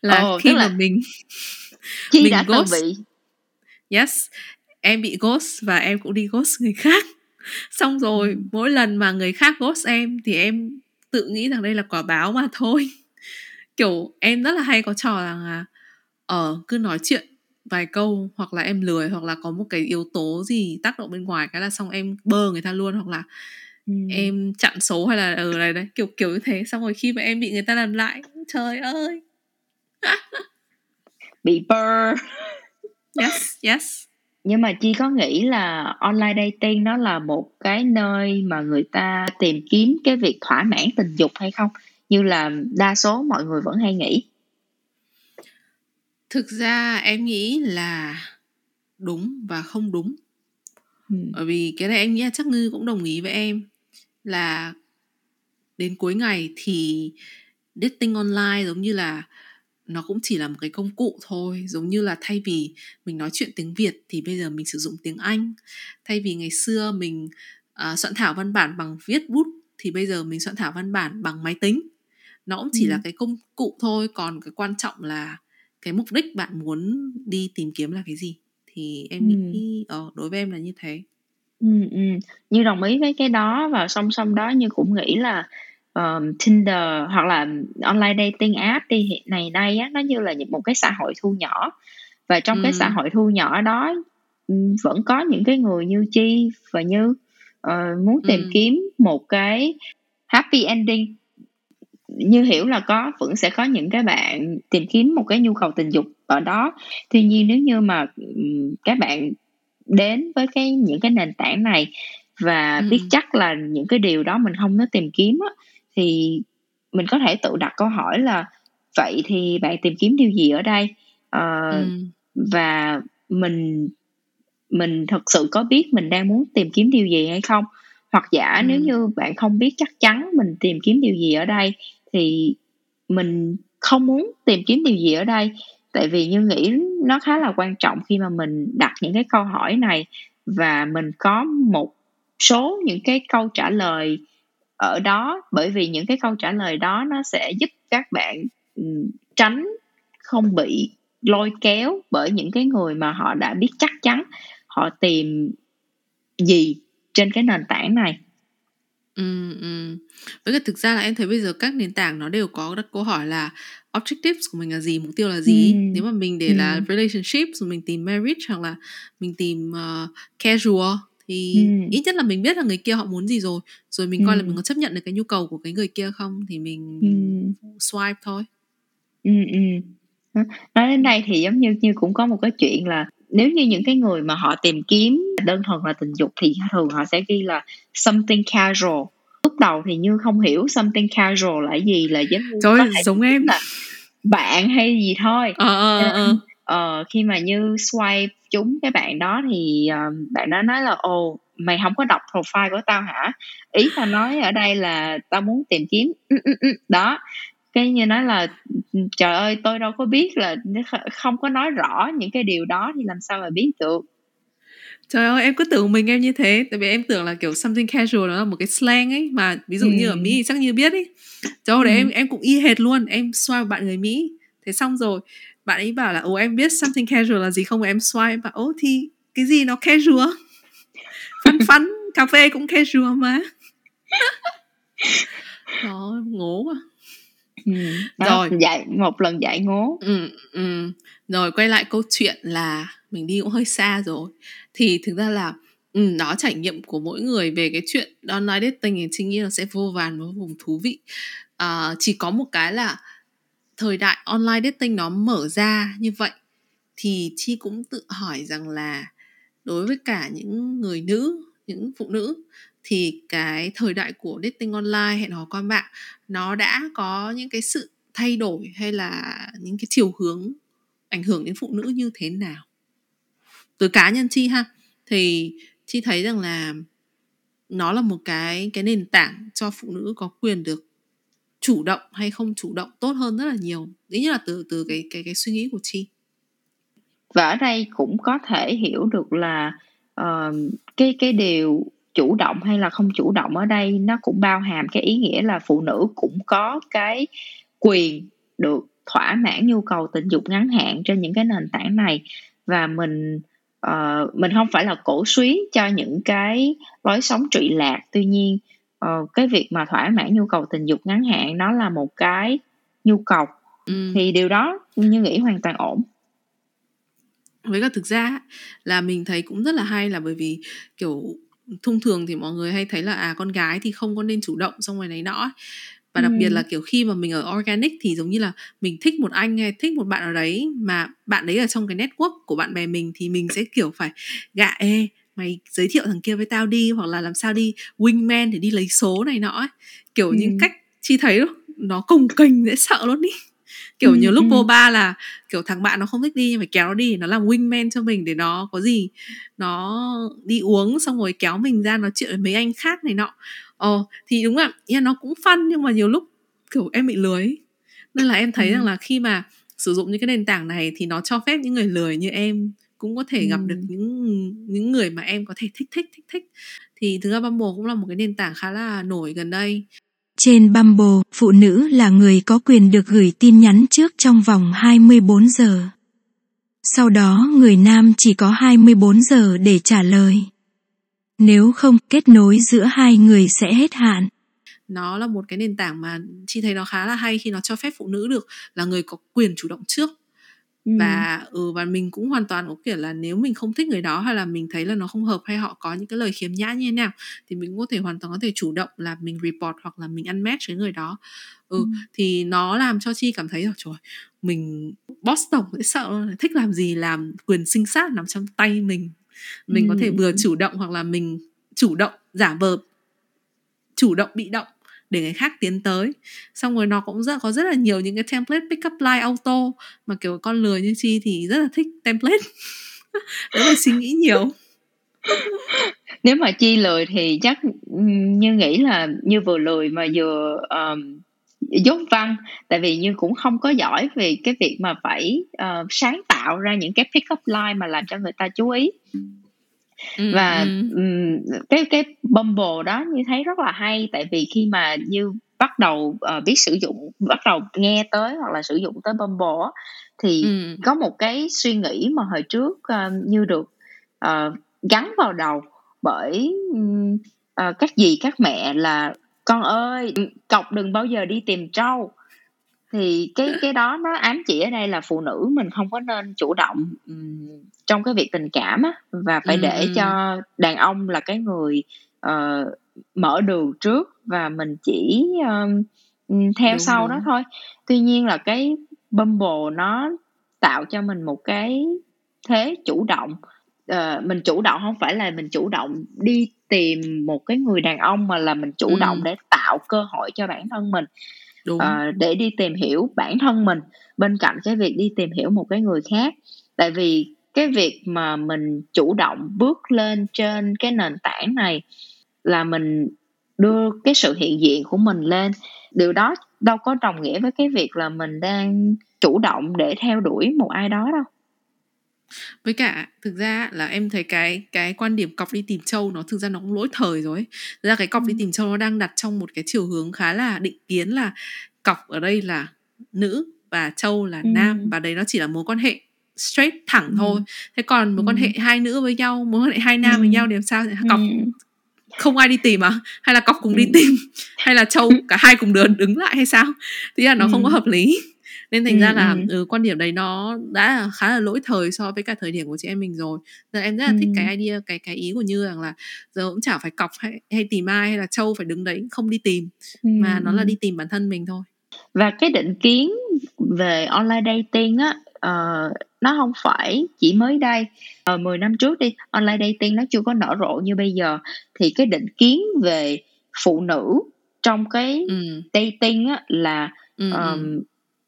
Là oh, khi mà mình Chi mình đã ghost. bị. Yes em bị ghost và em cũng đi ghost người khác. Xong rồi ừ. mỗi lần mà người khác ghost em thì em tự nghĩ rằng đây là quả báo mà thôi kiểu em rất là hay có trò là ờ uh, cứ nói chuyện vài câu hoặc là em lười hoặc là có một cái yếu tố gì tác động bên ngoài cái là xong em bơ người ta luôn hoặc là ừ. em chặn số hay là ở ừ, này đấy kiểu kiểu như thế. Xong rồi khi mà em bị người ta làm lại trời ơi! Bị bơ. Yes yes. Nhưng mà chi có nghĩ là online dating nó là một cái nơi mà người ta tìm kiếm cái việc thỏa mãn tình dục hay không như là đa số mọi người vẫn hay nghĩ. Thực ra em nghĩ là đúng và không đúng. Ừ. bởi vì cái này anh nghĩ là chắc ngư cũng đồng ý với em là đến cuối ngày thì dating online giống như là nó cũng chỉ là một cái công cụ thôi. Giống như là thay vì mình nói chuyện tiếng việt thì bây giờ mình sử dụng tiếng anh. Thay vì ngày xưa mình uh, soạn thảo văn bản bằng viết bút thì bây giờ mình soạn thảo văn bản bằng máy tính nó cũng chỉ ừ. là cái công cụ thôi còn cái quan trọng là cái mục đích bạn muốn đi tìm kiếm là cái gì thì em ừ. nghĩ ờ, đối với em là như thế ừ, ừ. như đồng ý với cái đó và song song đó như cũng nghĩ là um, Tinder hoặc là online dating app đi hiện này nay á nó như là một cái xã hội thu nhỏ và trong ừ. cái xã hội thu nhỏ đó vẫn có những cái người như chi và như uh, muốn tìm ừ. kiếm một cái happy ending như hiểu là có vẫn sẽ có những cái bạn tìm kiếm một cái nhu cầu tình dục ở đó tuy nhiên nếu như mà các bạn đến với cái những cái nền tảng này và ừ. biết chắc là những cái điều đó mình không có tìm kiếm á, thì mình có thể tự đặt câu hỏi là vậy thì bạn tìm kiếm điều gì ở đây uh, ừ. và mình mình thật sự có biết mình đang muốn tìm kiếm điều gì hay không hoặc giả ừ. nếu như bạn không biết chắc chắn mình tìm kiếm điều gì ở đây thì mình không muốn tìm kiếm điều gì ở đây. Tại vì như nghĩ nó khá là quan trọng khi mà mình đặt những cái câu hỏi này và mình có một số những cái câu trả lời ở đó. Bởi vì những cái câu trả lời đó nó sẽ giúp các bạn ừ, tránh không bị lôi kéo bởi những cái người mà họ đã biết chắc chắn họ tìm gì trên cái nền tảng này. Ừ, ừ. Với cả thực ra là em thấy bây giờ các nền tảng nó đều có đặt câu hỏi là objectives của mình là gì, mục tiêu là gì. Ừ. Nếu mà mình để ừ. là relationship rồi mình tìm marriage hoặc là mình tìm uh, casual thì ừ. ít nhất là mình biết là người kia họ muốn gì rồi rồi mình coi là mình có chấp nhận được cái nhu cầu của cái người kia không thì mình ừ. swipe thôi ừ, ừ. nói đến đây thì giống như như cũng có một cái chuyện là nếu như những cái người mà họ tìm kiếm đơn thuần là tình dục thì thường họ sẽ ghi là something casual. Lúc đầu thì như không hiểu something casual là gì là giống như Trời ơi, giống em. là bạn hay gì thôi. Ờ, ờ, ờ. ờ, khi mà như swipe chúng cái bạn đó thì uh, bạn đó nói là ồ mày không có đọc profile của tao hả? Ý tao nói ở đây là tao muốn tìm kiếm. Ừ, ừ, ừ, đó cái như nói là trời ơi tôi đâu có biết là không có nói rõ những cái điều đó thì làm sao mà biết được? Trời ơi em cứ tưởng mình em như thế Tại vì em tưởng là kiểu something casual Nó là một cái slang ấy Mà ví dụ ừ. như ở Mỹ thì chắc như biết ấy. Trời ơi ừ. em em cũng y hệt luôn Em swipe bạn người Mỹ. Thế xong rồi Bạn ấy bảo là Ồ em biết something casual là gì không? Em swipe Bảo ồ thì cái gì nó casual? Phắn phắn Cà phê cũng casual mà. Đó ngố quá ừ, rồi. dạy một lần dạy ngố. Ừ, ừ. rồi quay lại câu chuyện là mình đi cũng hơi xa rồi. Thì thực ra là ừ, đó trải nghiệm của mỗi người về cái chuyện online dating thì chính nghĩ là sẽ vô vàn và vô cùng thú vị. À, chỉ có một cái là thời đại online dating nó mở ra như vậy thì chi cũng tự hỏi rằng là đối với cả những người nữ những phụ nữ thì cái thời đại của dating online hẹn hò qua mạng nó đã có những cái sự thay đổi hay là những cái chiều hướng ảnh hưởng đến phụ nữ như thế nào? Từ cá nhân chi ha. Thì chi thấy rằng là nó là một cái cái nền tảng cho phụ nữ có quyền được chủ động hay không chủ động tốt hơn rất là nhiều. Ý như là từ từ cái cái cái suy nghĩ của chi. Và ở đây cũng có thể hiểu được là uh, cái cái điều chủ động hay là không chủ động ở đây nó cũng bao hàm cái ý nghĩa là phụ nữ cũng có cái quyền được thỏa mãn nhu cầu tình dục ngắn hạn trên những cái nền tảng này. Và mình uh, mình không phải là cổ suý cho những cái lối sống trụy lạc. Tuy nhiên uh, cái việc mà thỏa mãn nhu cầu tình dục ngắn hạn nó là một cái nhu cầu. Ừ. thì điều đó như nghĩ hoàn toàn ổn. Với cả thực ra là mình thấy cũng rất là hay là bởi vì kiểu thông thường thì mọi người hay thấy là à con gái thì không có nên chủ động xong rồi này nọ và đặc ừ. biệt là kiểu khi mà mình ở organic thì giống như là mình thích một anh hay thích một bạn ở đấy mà bạn đấy ở trong cái network của bạn bè mình thì mình sẽ kiểu phải gạ ê mày giới thiệu thằng kia với tao đi hoặc là làm sao đi wingman để đi lấy số này nọ ấy. kiểu ừ. những cách chi thấy nó cồng kềnh dễ sợ luôn đi kiểu ừ, nhiều lúc ừ. vô ba là kiểu thằng bạn nó không thích đi nhưng phải kéo nó đi nó làm wingman cho mình để nó có gì nó đi uống xong rồi kéo mình ra nói chuyện với mấy anh khác này nọ ờ thì đúng là yeah, nó cũng fun nhưng mà nhiều lúc kiểu em bị lười nên là em thấy ừ. rằng là khi mà sử dụng những cái nền tảng này thì nó cho phép những người lười như em cũng có thể ừ. gặp được những những người mà em có thể thích thích thích thích thì thực ra Bumble cũng là một cái nền tảng khá là nổi gần đây trên Bumble, phụ nữ là người có quyền được gửi tin nhắn trước trong vòng 24 giờ. Sau đó người nam chỉ có 24 giờ để trả lời. Nếu không, kết nối giữa hai người sẽ hết hạn. Nó là một cái nền tảng mà chị thấy nó khá là hay khi nó cho phép phụ nữ được là người có quyền chủ động trước Ừ. và ừ và mình cũng hoàn toàn có kiểu là nếu mình không thích người đó hay là mình thấy là nó không hợp hay họ có những cái lời khiếm nhã như thế nào thì mình cũng có thể hoàn toàn có thể chủ động là mình report hoặc là mình unmatch với người đó ừ, ừ. thì nó làm cho chi cảm thấy là trời mình boss tổng dễ sợ thích làm gì làm quyền sinh sát nằm trong tay mình mình ừ. có thể vừa chủ động hoặc là mình chủ động giả vờ chủ động bị động để người khác tiến tới. Xong rồi nó cũng rất có rất là nhiều những cái template pick up line auto mà kiểu con lừa như chi thì rất là thích template. Đó là suy nghĩ nhiều. Nếu mà chi lười thì chắc như nghĩ là như vừa lười mà vừa um, dốt văn tại vì như cũng không có giỏi về cái việc mà phải uh, sáng tạo ra những cái pick up line mà làm cho người ta chú ý ừ, và um, cái cái bumble đó như thấy rất là hay tại vì khi mà như bắt đầu uh, biết sử dụng bắt đầu nghe tới hoặc là sử dụng tới bumble thì ừ. có một cái suy nghĩ mà hồi trước uh, như được uh, gắn vào đầu bởi uh, các dì các mẹ là con ơi cọc đừng bao giờ đi tìm trâu thì cái cái đó nó ám chỉ ở đây là phụ nữ mình không có nên chủ động um, trong cái việc tình cảm á và phải để cho đàn ông là cái người uh, mở đường trước và mình chỉ um, theo đúng, sau đúng. đó thôi tuy nhiên là cái bumble nó tạo cho mình một cái thế chủ động uh, mình chủ động không phải là mình chủ động đi tìm một cái người đàn ông mà là mình chủ ừ. động để tạo cơ hội cho bản thân mình Đúng. Uh, để đi tìm hiểu bản thân mình bên cạnh cái việc đi tìm hiểu một cái người khác. Tại vì cái việc mà mình chủ động bước lên trên cái nền tảng này là mình đưa cái sự hiện diện của mình lên. Điều đó đâu có đồng nghĩa với cái việc là mình đang chủ động để theo đuổi một ai đó đâu với cả thực ra là em thấy cái cái quan điểm cọc đi tìm châu nó thực ra nó cũng lỗi thời rồi thực ra cái cọc đi tìm châu nó đang đặt trong một cái chiều hướng khá là định kiến là cọc ở đây là nữ và châu là ừ. nam và đấy nó chỉ là mối quan hệ straight thẳng ừ. thôi thế còn mối ừ. quan hệ hai nữ với nhau mối quan hệ hai nam ừ. với nhau thì làm sao thì cọc ừ. không ai đi tìm à hay là cọc cùng ừ. đi tìm hay là châu cả hai cùng đứng đứng lại hay sao thì là nó ừ. không có hợp lý nên thành ừ, ra là ừ. quan điểm đấy nó đã khá là lỗi thời so với cả thời điểm của chị em mình rồi giờ em rất là ừ. thích cái idea cái cái ý của như rằng là giờ cũng chả phải cọc hay, hay tìm ai hay là châu phải đứng đấy không đi tìm ừ. mà nó là đi tìm bản thân mình thôi và cái định kiến về online dating á uh, nó không phải chỉ mới đây uh, ờ, 10 năm trước đi online dating nó chưa có nở rộ như bây giờ thì cái định kiến về phụ nữ trong cái ừ. dating á là ừ, um,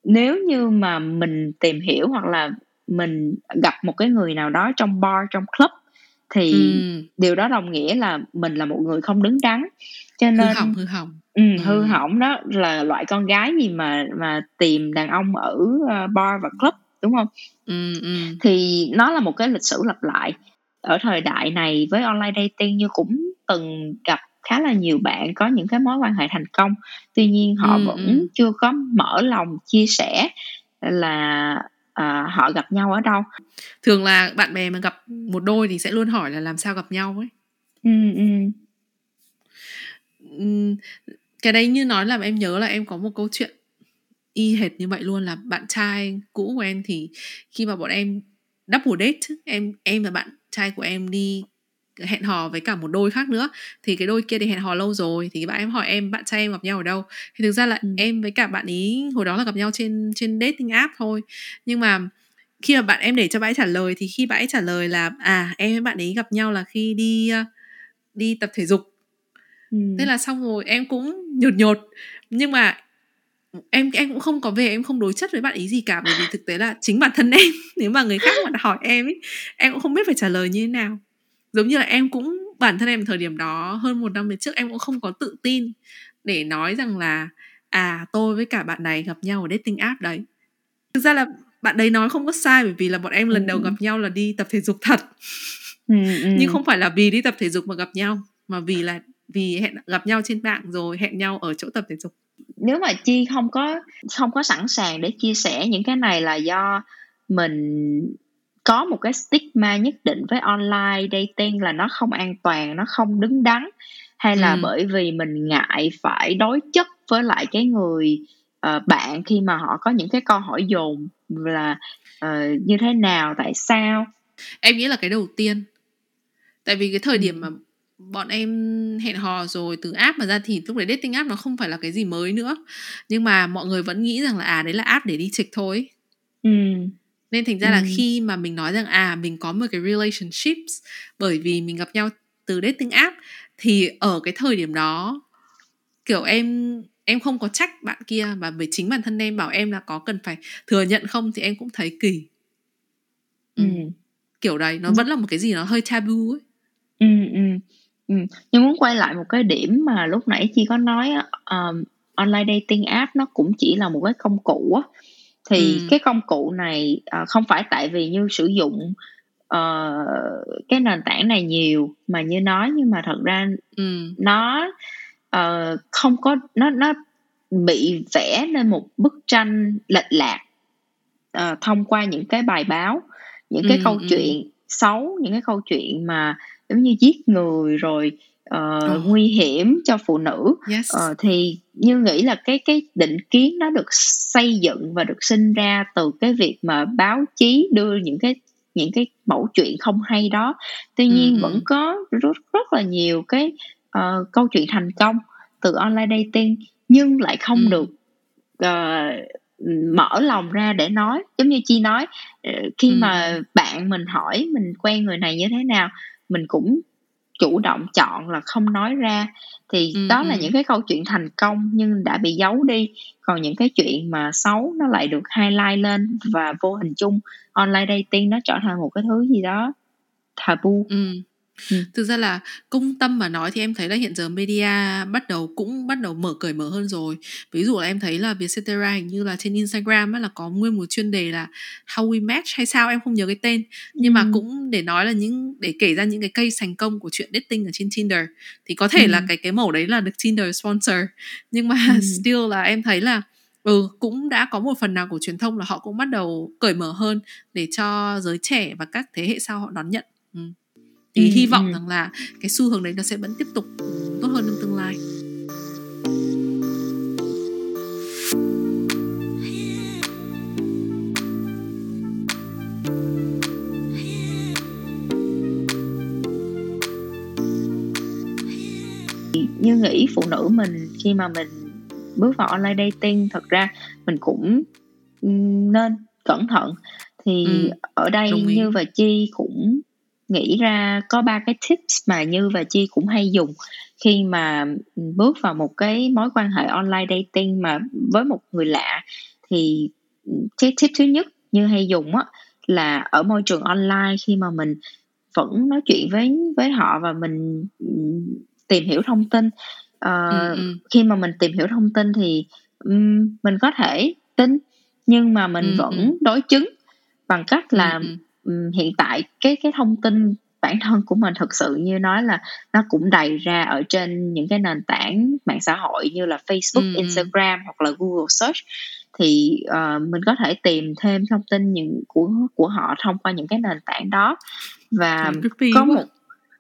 nếu như mà mình tìm hiểu hoặc là mình gặp một cái người nào đó trong bar trong club thì ừ. điều đó đồng nghĩa là mình là một người không đứng đắn cho nên hư hỏng hư hỏng ừ, ừ. hư hỏng đó là loại con gái gì mà mà tìm đàn ông ở ờ, bar và club đúng không ừ, ừ. thì nó là một cái lịch sử lặp lại ở thời đại này với online dating như cũng từng gặp khá là nhiều bạn có những cái mối quan hệ thành công tuy nhiên họ ừ, vẫn ừ. chưa có mở lòng chia sẻ là à, họ gặp nhau ở đâu thường là bạn bè mà gặp một đôi thì sẽ luôn hỏi là làm sao gặp nhau ấy ừ, ừ. cái đấy như nói làm em nhớ là em có một câu chuyện y hệt như vậy luôn là bạn trai cũ của em thì khi mà bọn em double date em em và bạn trai của em đi hẹn hò với cả một đôi khác nữa. Thì cái đôi kia thì hẹn hò lâu rồi thì bạn em hỏi em bạn trai em gặp nhau ở đâu? Thì thực ra là ừ. em với cả bạn ý hồi đó là gặp nhau trên trên dating app thôi. Nhưng mà khi mà bạn em để cho bạn ấy trả lời thì khi bạn ấy trả lời là à em với bạn ấy gặp nhau là khi đi ờ, đi tập thể dục. Ừ. thế là xong rồi em cũng nhột nhột. Nhưng mà em em cũng không có về em không đối chất với bạn ý gì cả bởi vì thực tế là chính bản thân em nếu mà người khác mà hỏi em ấy em cũng không biết phải trả lời như thế nào giống như là em cũng bản thân em thời điểm đó hơn một năm về trước em cũng không có tự tin để nói rằng là à tôi với cả bạn này gặp nhau ở dating app đấy thực ra là bạn đấy nói không có sai bởi vì là bọn em lần đầu ừ. gặp nhau là đi tập thể dục thật ừ, ừ. nhưng không phải là vì đi tập thể dục mà gặp nhau mà vì là vì hẹn gặp nhau trên mạng rồi hẹn nhau ở chỗ tập thể dục nếu mà chi không có không có sẵn sàng để chia sẻ những cái này là do mình có một cái stigma nhất định với online dating là nó không an toàn nó không đứng đắn hay là ừ. bởi vì mình ngại phải đối chất với lại cái người uh, bạn khi mà họ có những cái câu hỏi dồn là uh, như thế nào tại sao? Em nghĩ là cái đầu tiên. Tại vì cái thời điểm mà bọn em hẹn hò rồi từ app mà ra thì lúc đấy dating app nó không phải là cái gì mới nữa. Nhưng mà mọi người vẫn nghĩ rằng là à đấy là app để đi chịch thôi. Ừ nên thành ra ừ. là khi mà mình nói rằng à mình có một cái relationships bởi vì mình gặp nhau từ dating app thì ở cái thời điểm đó kiểu em em không có trách bạn kia và bởi chính bản thân em bảo em là có cần phải thừa nhận không thì em cũng thấy kỳ ừ. ừ. kiểu đấy nó ừ. vẫn là một cái gì nó hơi taboo ấy ừ, ừ. Ừ. nhưng muốn quay lại một cái điểm mà lúc nãy chị có nói um, online dating app nó cũng chỉ là một cái công cụ á thì ừ. cái công cụ này uh, không phải tại vì như sử dụng uh, cái nền tảng này nhiều mà như nói nhưng mà thật ra ừ. nó uh, không có nó nó bị vẽ nên một bức tranh lệch lạc uh, thông qua những cái bài báo những cái ừ, câu ừ. chuyện xấu những cái câu chuyện mà giống như giết người rồi uh, oh. nguy hiểm cho phụ nữ yes. uh, thì như nghĩ là cái cái định kiến nó được xây dựng và được sinh ra từ cái việc mà báo chí đưa những cái những cái mẫu chuyện không hay đó tuy nhiên mm-hmm. vẫn có rất rất là nhiều cái uh, câu chuyện thành công từ online dating nhưng lại không mm. được uh, mở lòng ra để nói. Giống như chi nói khi ừ. mà bạn mình hỏi mình quen người này như thế nào mình cũng chủ động chọn là không nói ra. Thì ừ, đó là những cái câu chuyện thành công nhưng đã bị giấu đi. Còn những cái chuyện mà xấu nó lại được highlight lên và vô hình chung. Online dating nó trở thành một cái thứ gì đó taboo. Ừ. Ừ. Thực ra là công tâm mà nói thì em thấy là hiện giờ media bắt đầu cũng bắt đầu mở cởi mở hơn rồi. Ví dụ là em thấy là Vietcetera hình như là trên Instagram là có nguyên một chuyên đề là How We Match hay sao em không nhớ cái tên. Nhưng ừ. mà cũng để nói là những để kể ra những cái cây thành công của chuyện dating ở trên Tinder thì có thể ừ. là cái cái mẫu đấy là được Tinder sponsor. Nhưng mà ừ. still là em thấy là ừ cũng đã có một phần nào của truyền thông là họ cũng bắt đầu cởi mở hơn để cho giới trẻ và các thế hệ sau họ đón nhận. Ừ thì ừ, hy vọng ừ. rằng là cái xu hướng đấy nó sẽ vẫn tiếp tục tốt hơn trong tương lai. Như nghĩ phụ nữ mình khi mà mình bước vào online dating thật ra mình cũng nên cẩn thận. Thì ừ, ở đây như và chi cũng nghĩ ra có ba cái tips mà như và chi cũng hay dùng khi mà bước vào một cái mối quan hệ online dating mà với một người lạ thì cái tip thứ nhất như hay dùng á là ở môi trường online khi mà mình vẫn nói chuyện với với họ và mình tìm hiểu thông tin uh, ừ, ừ. khi mà mình tìm hiểu thông tin thì um, mình có thể tin nhưng mà mình ừ, vẫn ừ. đối chứng bằng cách là hiện tại cái cái thông tin bản thân của mình thực sự như nói là nó cũng đầy ra ở trên những cái nền tảng mạng xã hội như là Facebook, ừ. Instagram hoặc là Google search. Thì uh, mình có thể tìm thêm thông tin những của của họ thông qua những cái nền tảng đó. Và có một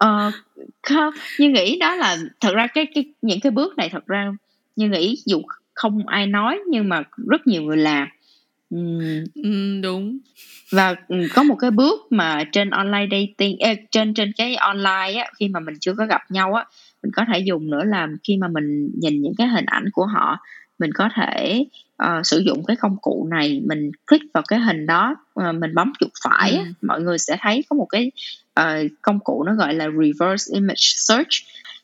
uh, không, như nghĩ đó là thật ra cái cái những cái bước này thật ra như nghĩ dù không ai nói nhưng mà rất nhiều người làm ừ, đúng. Và có một cái bước mà trên online dating ê, trên trên cái online á khi mà mình chưa có gặp nhau á mình có thể dùng nữa là khi mà mình nhìn những cái hình ảnh của họ mình có thể uh, sử dụng cái công cụ này mình click vào cái hình đó uh, mình bấm chuột phải ừ. mọi người sẽ thấy có một cái uh, công cụ nó gọi là reverse image search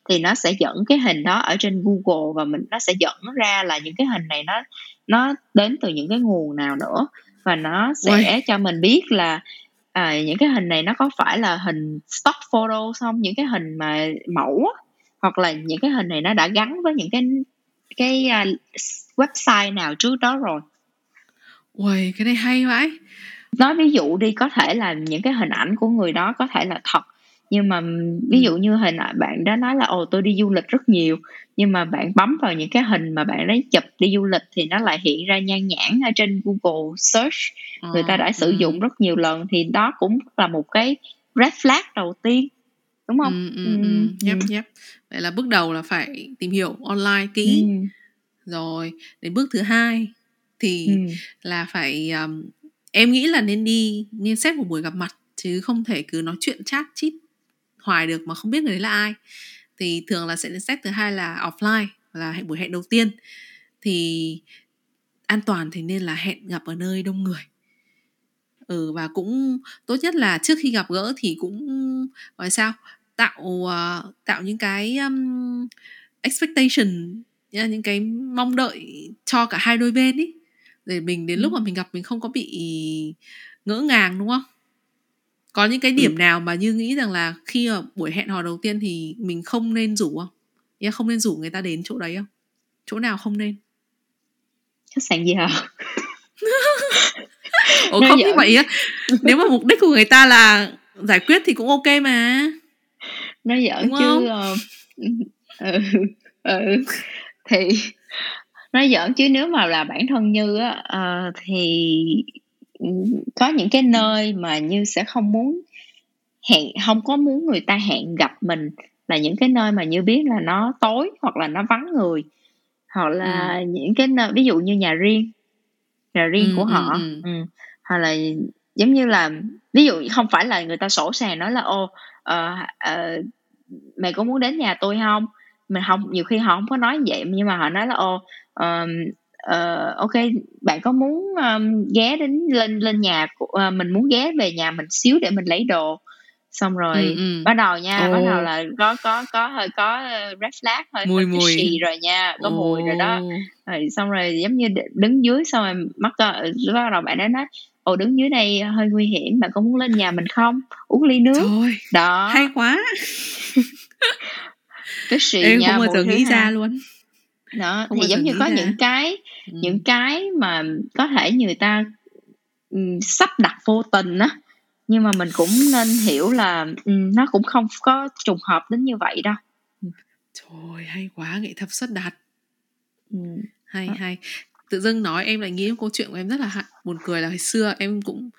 thì nó sẽ dẫn cái hình đó ở trên Google và mình nó sẽ dẫn ra là những cái hình này nó nó đến từ những cái nguồn nào nữa. Và nó sẽ Ôi. cho mình biết là à, những cái hình này nó có phải là hình stock photo không? Những cái hình mà mẫu hoặc là những cái hình này nó đã gắn với những cái cái uh, website nào trước đó rồi? Ui, cái này hay vậy nói ví dụ đi có thể là những cái hình ảnh của người đó có thể là thật nhưng mà ví dụ như hình ảnh bạn đã nói là ồ tôi đi du lịch rất nhiều nhưng mà bạn bấm vào những cái hình mà bạn đấy chụp đi du lịch thì nó lại hiện ra nhan nhản ở trên Google search người ta đã sử ừ. dụng rất nhiều lần thì đó cũng là một cái red flag đầu tiên đúng không? Ừ, ừ, ừ. Yep, yep. Vậy là bước đầu là phải tìm hiểu online kỹ. Ừ. Rồi, đến bước thứ hai thì ừ. là phải um, em nghĩ là nên đi nên xét một buổi gặp mặt chứ không thể cứ nói chuyện chat chít hoài được mà không biết người đấy là ai. Thì thường là sẽ đến step thứ hai là offline là hẹn buổi hẹn đầu tiên. Thì an toàn thì nên là hẹn gặp ở nơi đông người. Ừ và cũng tốt nhất là trước khi gặp gỡ thì cũng gọi sao tạo uh, tạo những cái um, expectation những cái mong đợi cho cả hai đôi bên ý. Để mình đến lúc mà mình gặp mình không có bị ngỡ ngàng đúng không có những cái điểm ừ. nào mà như nghĩ rằng là khi ở buổi hẹn hò đầu tiên thì mình không nên rủ không? Yeah, không nên rủ người ta đến chỗ đấy không? chỗ nào không nên khách sạn gì hả Ủa không như vậy á Nếu mà mục đích của người ta là giải quyết thì cũng ok mà Nó giỡn chứ uh, ừ, ừ, Thì Nó giỡn chứ nếu mà là bản thân Như á uh, Thì có những cái nơi mà Như sẽ không muốn hẹn không có muốn người ta hẹn gặp mình là những cái nơi mà như biết là nó tối hoặc là nó vắng người hoặc là ừ. những cái nơi ví dụ như nhà riêng nhà riêng ừ, của ừ, họ ừ, ừ. hoặc là giống như là ví dụ không phải là người ta sổ sàng nói là ô uh, uh, mày có muốn đến nhà tôi không mình không nhiều khi họ không có nói vậy nhưng mà họ nói là ô um, uh, ok bạn có muốn um, ghé đến lên lên nhà của, uh, mình muốn ghé về nhà mình xíu để mình lấy đồ. Xong rồi ừ, ừ. bắt đầu nha oh. bắt đầu là có có có hơi có ờ, red flag hơi mùi hơi mùi. xì rồi nha có oh. mùi rồi đó. Rồi xong rồi giống như đứng dưới xong rồi mắc bắt đầu bạn đó nói ồ đứng dưới đây hơi nguy hiểm bạn có muốn lên nhà mình không? Uống ly nước. Trời, đó. hay quá. Cái xì em nha không bao giờ nghĩ ra luôn đó không thì giống như có ra. những cái ừ. những cái mà có thể người ta um, sắp đặt vô tình á nhưng mà mình cũng nên hiểu là um, nó cũng không có trùng hợp đến như vậy đâu trời hay quá nghệ thuật xuất đạt ừ. hay đó. hay tự dưng nói em lại nghĩ đến câu chuyện của em rất là buồn cười là hồi xưa em cũng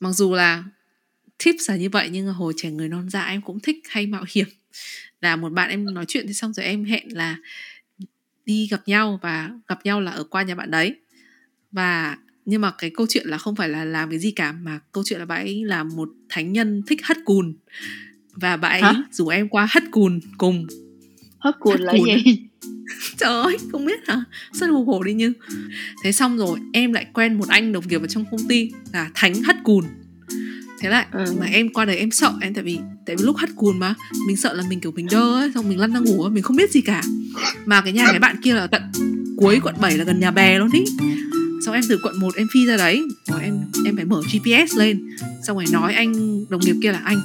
mặc dù là tips là như vậy nhưng mà hồi trẻ người non dạ em cũng thích hay mạo hiểm là một bạn em nói chuyện thì xong rồi em hẹn là đi gặp nhau và gặp nhau là ở qua nhà bạn đấy. Và nhưng mà cái câu chuyện là không phải là làm cái gì cả mà câu chuyện là bạn ấy là một thánh nhân thích hất cùn. Và bạn ấy Hả? rủ em qua hất cùn cùng. Hất cùn là gì? trời ơi không biết hả? Rất google đi như thế xong rồi em lại quen một anh đồng nghiệp ở trong công ty là thánh hất cùn thế lại ừ. mà em qua đấy em sợ em tại vì tại vì lúc hất cùn mà mình sợ là mình kiểu mình đơ ấy xong mình lăn ra ngủ mình không biết gì cả. Mà cái nhà cái bạn kia là tận cuối quận 7 là gần nhà bè luôn ý. Xong em từ quận 1 em phi ra đấy rồi em em phải mở gps lên. Xong rồi nói anh đồng nghiệp kia là anh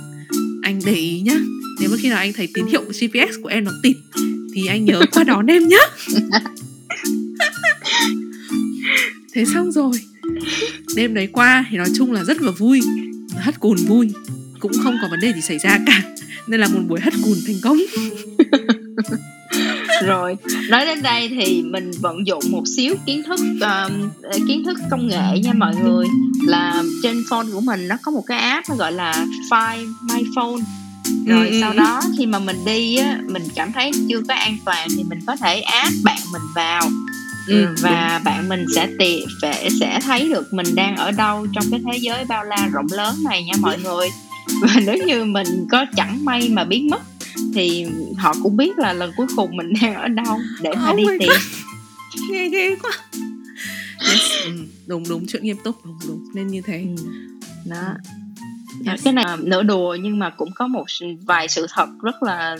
anh để ý nhá nếu mà khi nào anh thấy tín hiệu gps của em nó tịt thì anh nhớ qua đón em nhá. Thế xong rồi. Đêm đấy qua thì nói chung là rất là vui hất cùn vui. Cũng không có vấn đề gì xảy ra cả. Nên là một buổi hất cùn thành công. Rồi nói đến đây thì mình vận dụng một xíu kiến thức uh, kiến thức công nghệ nha mọi người. Là trên phone của mình nó có một cái app nó gọi là Find My Phone. Rồi ừ. sau ừ. đó khi mà mình đi á mình cảm thấy chưa có an toàn thì mình có thể add bạn mình vào ừ, và bạn mình sẽ tìm sẽ sẽ thấy được mình đang ở đâu trong cái thế giới bao la rộng lớn này nha mọi người. Và nếu như mình có chẳng may mà biến mất thì họ cũng biết là lần cuối cùng mình đang ở đâu để mà oh đi tìm. Nghe ghê quá. Yes, ừ, đúng đúng chuyện nghiêm túc đúng đúng nên như thế. Ừ. đó. Yes. cái này nửa đùa nhưng mà cũng có một vài sự thật rất là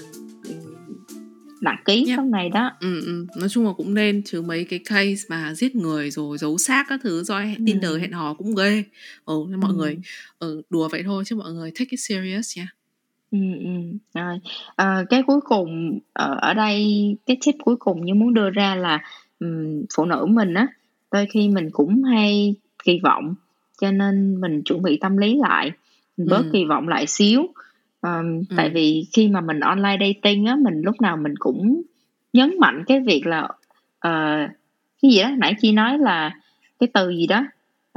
ừ, nặng ký yep. trong này đó ừ, ừ. nói chung là cũng nên chứ mấy cái case mà giết người rồi giấu xác các thứ do ừ. Tinder hẹn hò cũng ghê ừ, nên mọi ừ. người ừ, đùa vậy thôi chứ mọi người take it serious nha Ừ, ừm, rồi. Ờ, cái cuối cùng, ờ, ở đây cái tip cuối cùng như muốn đưa ra là, ừm, phụ nữ mình á, đôi khi mình cũng hay kỳ vọng, cho nên mình chuẩn bị tâm lý lại, mình bớt kỳ vọng lại xíu. Ờm, tại vì khi mà mình online dating á, mình lúc nào mình cũng nhấn mạnh cái việc là, ờ, cái gì đó, nãy Chi nói là cái từ gì đó?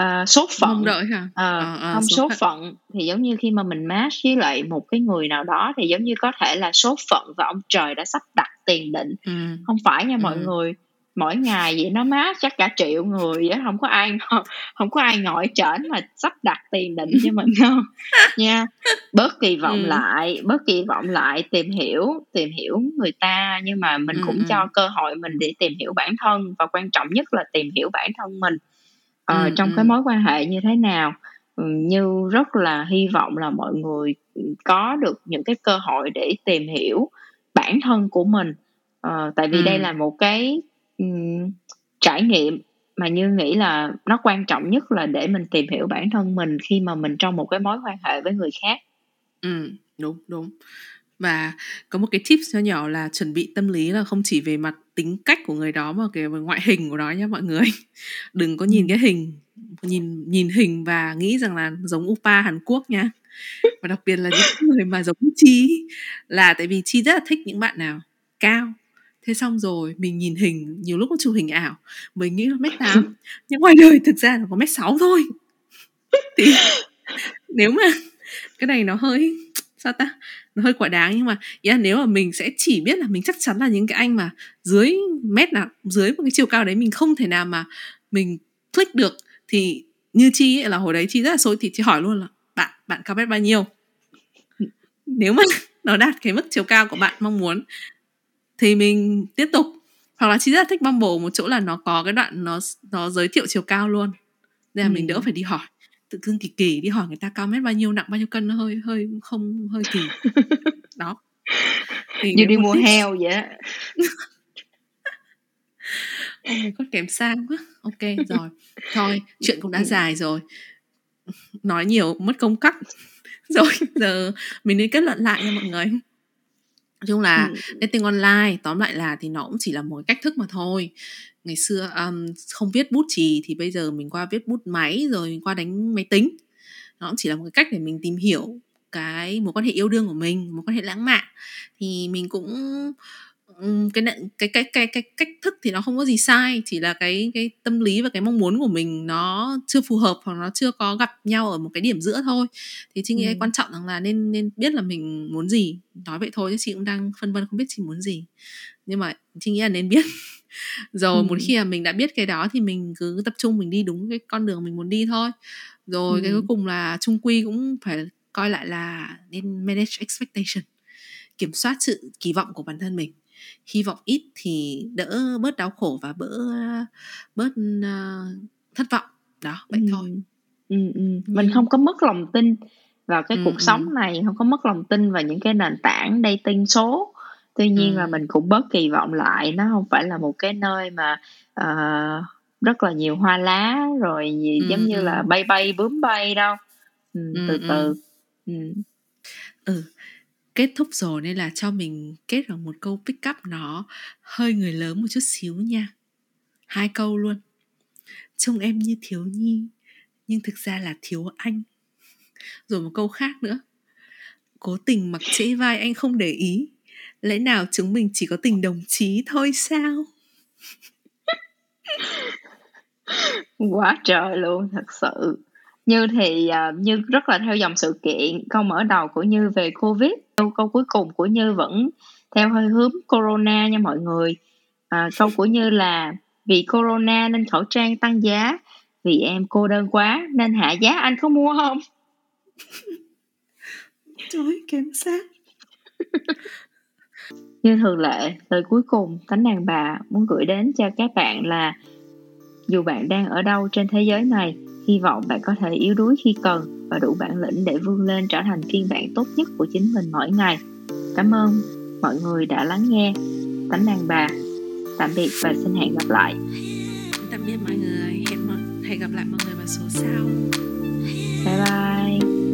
uh, số phận mong đợi hả à, à, à, không số, số phận. phận thì giống như khi mà mình match với lại một cái người nào đó thì giống như có thể là số phận và ông trời đã sắp đặt tiền định ừ. không phải nha ừ. mọi người mỗi ngày vậy nó mát chắc cả triệu người á không có ai không có ai ngồi trển mà sắp đặt tiền định cho mình không nha bớt kỳ vọng ừ. lại bớt kỳ vọng lại tìm hiểu tìm hiểu người ta nhưng mà mình ừ. cũng cho cơ hội mình để tìm hiểu bản thân và quan trọng nhất là tìm hiểu bản thân mình ờ, ừ, trong ừ. cái mối quan hệ như thế nào ừ, như rất là hy vọng là mọi người có được những cái cơ hội để tìm hiểu bản thân của mình ờ, tại vì ừ. đây là một cái um, trải nghiệm mà như nghĩ là nó quan trọng nhất là để mình tìm hiểu bản thân mình khi mà mình trong một cái mối quan hệ với người khác. Ừ đúng đúng. Và có một cái tips nho nhỏ là chuẩn bị tâm lý là không chỉ về mặt tính cách của người đó mà cái ngoại hình của nó nhé mọi người. Đừng có nhìn cái hình nhìn nhìn hình và nghĩ rằng là giống Upa Hàn Quốc nha. Và đặc biệt là những người mà giống Chi là tại vì Chi rất là thích những bạn nào cao thế xong rồi mình nhìn hình nhiều lúc nó chụp hình ảo. Mình nghĩ là mét tám. Nhưng ngoài đời thực ra là có mét sáu thôi. Thì nếu mà cái này nó hơi sao ta? Nó hơi quá đáng nhưng mà ý là nếu mà mình sẽ chỉ biết là mình chắc chắn là những cái anh mà dưới mét nào dưới một cái chiều cao đấy mình không thể nào mà mình click được. Thì như chi ấy, là hồi đấy chi rất là xối thì chị hỏi luôn là bạn bạn cao mét bao nhiêu? Nếu mà nó đạt cái mức chiều cao của bạn mong muốn thì mình tiếp tục. Hoặc là chị rất là thích Bumble một chỗ là nó có cái đoạn nó nó giới thiệu chiều cao luôn. Nên là ừ. mình đỡ phải đi hỏi. Tự dưng kỳ kỳ đi hỏi người ta cao mét bao nhiêu nặng bao nhiêu cân nó hơi hơi không hơi kỳ. Đó. Thì như đi mua thích... heo vậy oh my god kém sang quá. Ok rồi. Thôi chuyện cũng đã dài rồi. Nói nhiều mất công cắt. Rồi giờ mình nên kết luận lại nha mọi người nói chung là ừ. dating online tóm lại là thì nó cũng chỉ là một cách thức mà thôi. Ngày xưa um, không viết bút chì thì bây giờ mình qua viết bút máy rồi qua đánh máy tính. Nó cũng chỉ là một cái cách để mình tìm hiểu cái mối quan hệ yêu đương của mình mối quan hệ lãng mạn. Thì mình cũng cái cái cái cái cái cách thức thì nó không có gì sai chỉ là cái cái tâm lý và cái mong muốn của mình nó chưa phù hợp hoặc nó chưa có gặp nhau ở một cái điểm giữa thôi thì chị nghĩ ừ. quan trọng là nên nên biết là mình muốn gì nói vậy thôi chứ chị cũng đang phân vân không biết chị muốn gì nhưng mà chị nghĩ là nên biết rồi ừ. một khi mà mình đã biết cái đó thì mình cứ tập trung mình đi đúng cái con đường mình muốn đi thôi rồi ừ. cái cuối cùng là trung quy cũng phải coi lại là nên manage expectation kiểm soát sự kỳ vọng của bản thân mình hy vọng ít thì đỡ bớt đau khổ và bỡ bớt uh, thất vọng đó vậy ừ. thôi ừ, ừ. mình không có mất lòng tin vào cái ừ, cuộc ừ. sống này không có mất lòng tin vào những cái nền tảng dating số tuy nhiên ừ. là mình cũng bớt kỳ vọng lại nó không phải là một cái nơi mà uh, rất là nhiều hoa lá rồi gì ừ, giống như ừ. là bay bay bướm bay đâu ừ, ừ, từ ừ. từ ừ. ừ kết thúc rồi nên là cho mình kết vào một câu pick up nó hơi người lớn một chút xíu nha. Hai câu luôn. Trông em như thiếu nhi, nhưng thực ra là thiếu anh. Rồi một câu khác nữa. Cố tình mặc trễ vai anh không để ý. Lẽ nào chúng mình chỉ có tình đồng chí thôi sao? Quá trời luôn, thật sự như thì uh, như rất là theo dòng sự kiện câu mở đầu của như về covid câu câu cuối cùng của như vẫn theo hơi hướng corona nha mọi người. À, câu của như là vì corona nên khẩu trang tăng giá vì em cô đơn quá nên hạ giá anh có mua không? Trời kém sát như thường lệ lời cuối cùng tánh đàn bà muốn gửi đến cho các bạn là dù bạn đang ở đâu trên thế giới này hy vọng bạn có thể yếu đuối khi cần và đủ bản lĩnh để vươn lên trở thành phiên bản tốt nhất của chính mình mỗi ngày. Cảm ơn mọi người đã lắng nghe. Tánh đàn bà. Tạm biệt và xin hẹn gặp lại. Tạm biệt mọi người. Hẹn hẹn gặp lại mọi người vào số sau. Bye bye